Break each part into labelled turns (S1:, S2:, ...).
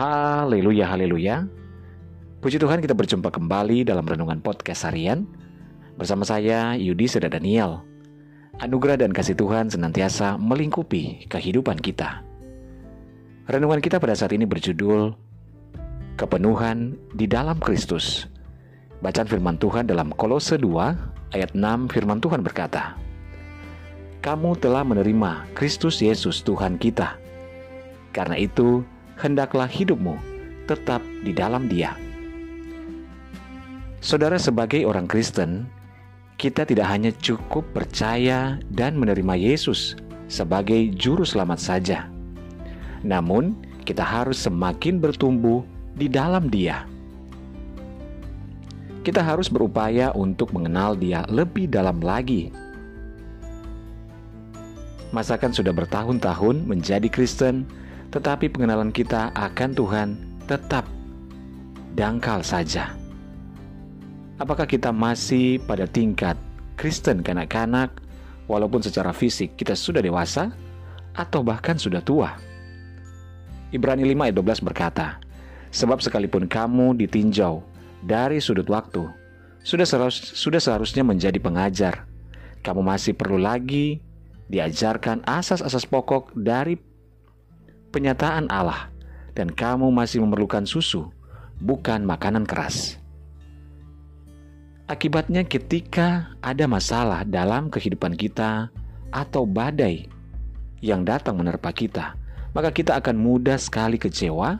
S1: Haleluya, haleluya. Puji Tuhan kita berjumpa kembali dalam Renungan Podcast Harian. Bersama saya Yudi Seda Daniel. Anugerah dan kasih Tuhan senantiasa melingkupi kehidupan kita. Renungan kita pada saat ini berjudul Kepenuhan di dalam Kristus. Bacaan firman Tuhan dalam Kolose 2 ayat 6 firman Tuhan berkata Kamu telah menerima Kristus Yesus Tuhan kita. Karena itu hendaklah hidupmu tetap di dalam dia. Saudara sebagai orang Kristen, kita tidak hanya cukup percaya dan menerima Yesus sebagai juru selamat saja. Namun, kita harus semakin bertumbuh di dalam Dia. Kita harus berupaya untuk mengenal Dia lebih dalam lagi. Masakan sudah bertahun-tahun menjadi Kristen, tetapi pengenalan kita akan Tuhan tetap dangkal saja. Apakah kita masih pada tingkat Kristen kanak-kanak, walaupun secara fisik kita sudah dewasa, atau bahkan sudah tua? Ibrani 5 ayat 12 berkata, Sebab sekalipun kamu ditinjau dari sudut waktu, sudah, seharus, sudah seharusnya menjadi pengajar. Kamu masih perlu lagi diajarkan asas-asas pokok dari penyataan Allah, dan kamu masih memerlukan susu, bukan makanan keras. Akibatnya, ketika ada masalah dalam kehidupan kita atau badai yang datang menerpa kita, maka kita akan mudah sekali kecewa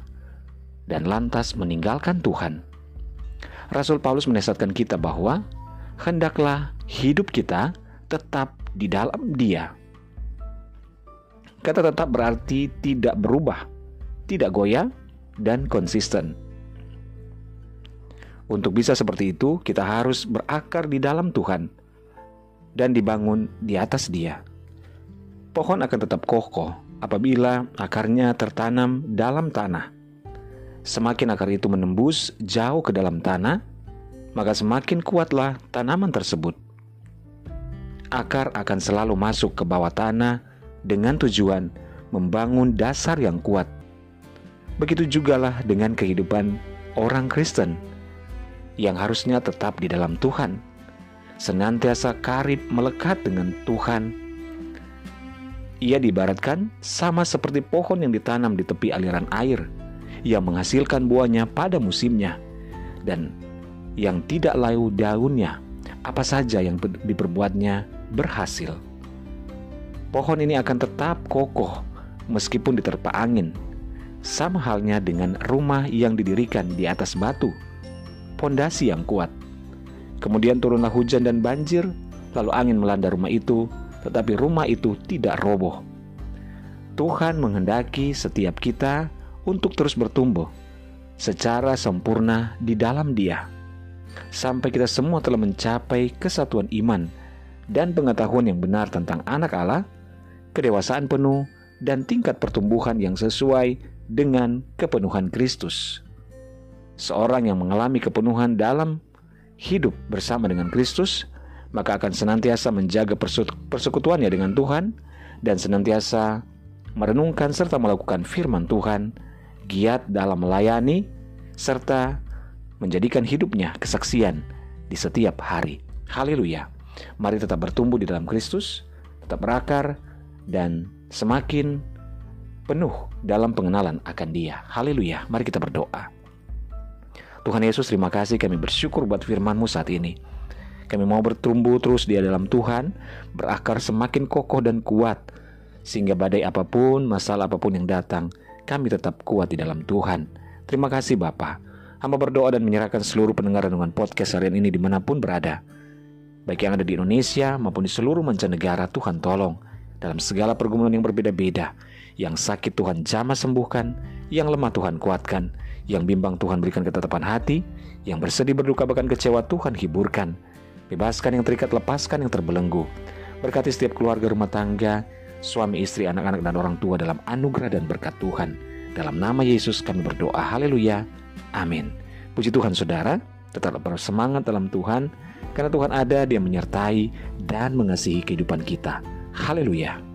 S1: dan lantas meninggalkan Tuhan. Rasul Paulus menasihatkan kita bahwa hendaklah hidup kita tetap di dalam Dia. Kata tetap berarti tidak berubah, tidak goyah, dan konsisten. Untuk bisa seperti itu, kita harus berakar di dalam Tuhan dan dibangun di atas Dia. Pohon akan tetap kokoh apabila akarnya tertanam dalam tanah. Semakin akar itu menembus jauh ke dalam tanah, maka semakin kuatlah tanaman tersebut. Akar akan selalu masuk ke bawah tanah dengan tujuan membangun dasar yang kuat. Begitu jugalah dengan kehidupan orang Kristen yang harusnya tetap di dalam Tuhan, senantiasa karib melekat dengan Tuhan. Ia dibaratkan sama seperti pohon yang ditanam di tepi aliran air, yang menghasilkan buahnya pada musimnya, dan yang tidak layu daunnya, apa saja yang diperbuatnya berhasil. Pohon ini akan tetap kokoh meskipun diterpa angin, sama halnya dengan rumah yang didirikan di atas batu pondasi yang kuat. Kemudian turunlah hujan dan banjir, lalu angin melanda rumah itu, tetapi rumah itu tidak roboh. Tuhan menghendaki setiap kita untuk terus bertumbuh secara sempurna di dalam Dia, sampai kita semua telah mencapai kesatuan iman dan pengetahuan yang benar tentang Anak Allah, kedewasaan penuh, dan tingkat pertumbuhan yang sesuai dengan kepenuhan Kristus seorang yang mengalami kepenuhan dalam hidup bersama dengan Kristus, maka akan senantiasa menjaga persekutuannya dengan Tuhan dan senantiasa merenungkan serta melakukan firman Tuhan, giat dalam melayani, serta menjadikan hidupnya kesaksian di setiap hari. Haleluya. Mari tetap bertumbuh di dalam Kristus, tetap berakar, dan semakin penuh dalam pengenalan akan Dia. Haleluya. Mari kita berdoa. Tuhan Yesus terima kasih kami bersyukur buat firman-Mu saat ini. Kami mau bertumbuh terus di dalam Tuhan, berakar semakin kokoh dan kuat, sehingga badai apa pun, masalah apa pun yang datang, kami tetap kuat di dalam Tuhan. Terima kasih Bapa. Hamba berdoa dan menyerahkan seluruh pendengar dengan podcast harian ini di mana pun berada. Baik yang ada di Indonesia maupun di seluruh mancanegara, Tuhan tolong. Dalam segala pergumulan yang berbeda-beda, yang sakit Tuhan jamah sembuhkan, yang lemah Tuhan kuatkan, yang bimbang Tuhan berikan ketetapan hati, yang bersedih berduka bahkan kecewa Tuhan hiburkan. Bebaskan yang terikat, lepaskan yang terbelenggu. Berkati setiap keluarga rumah tangga, suami istri, anak-anak dan orang tua dalam anugerah dan berkat Tuhan. Dalam nama Yesus kami berdoa. Haleluya. Amin. Puji Tuhan saudara, tetap bersemangat dalam Tuhan, karena Tuhan ada, dia menyertai dan mengasihi kehidupan kita. Haleluya.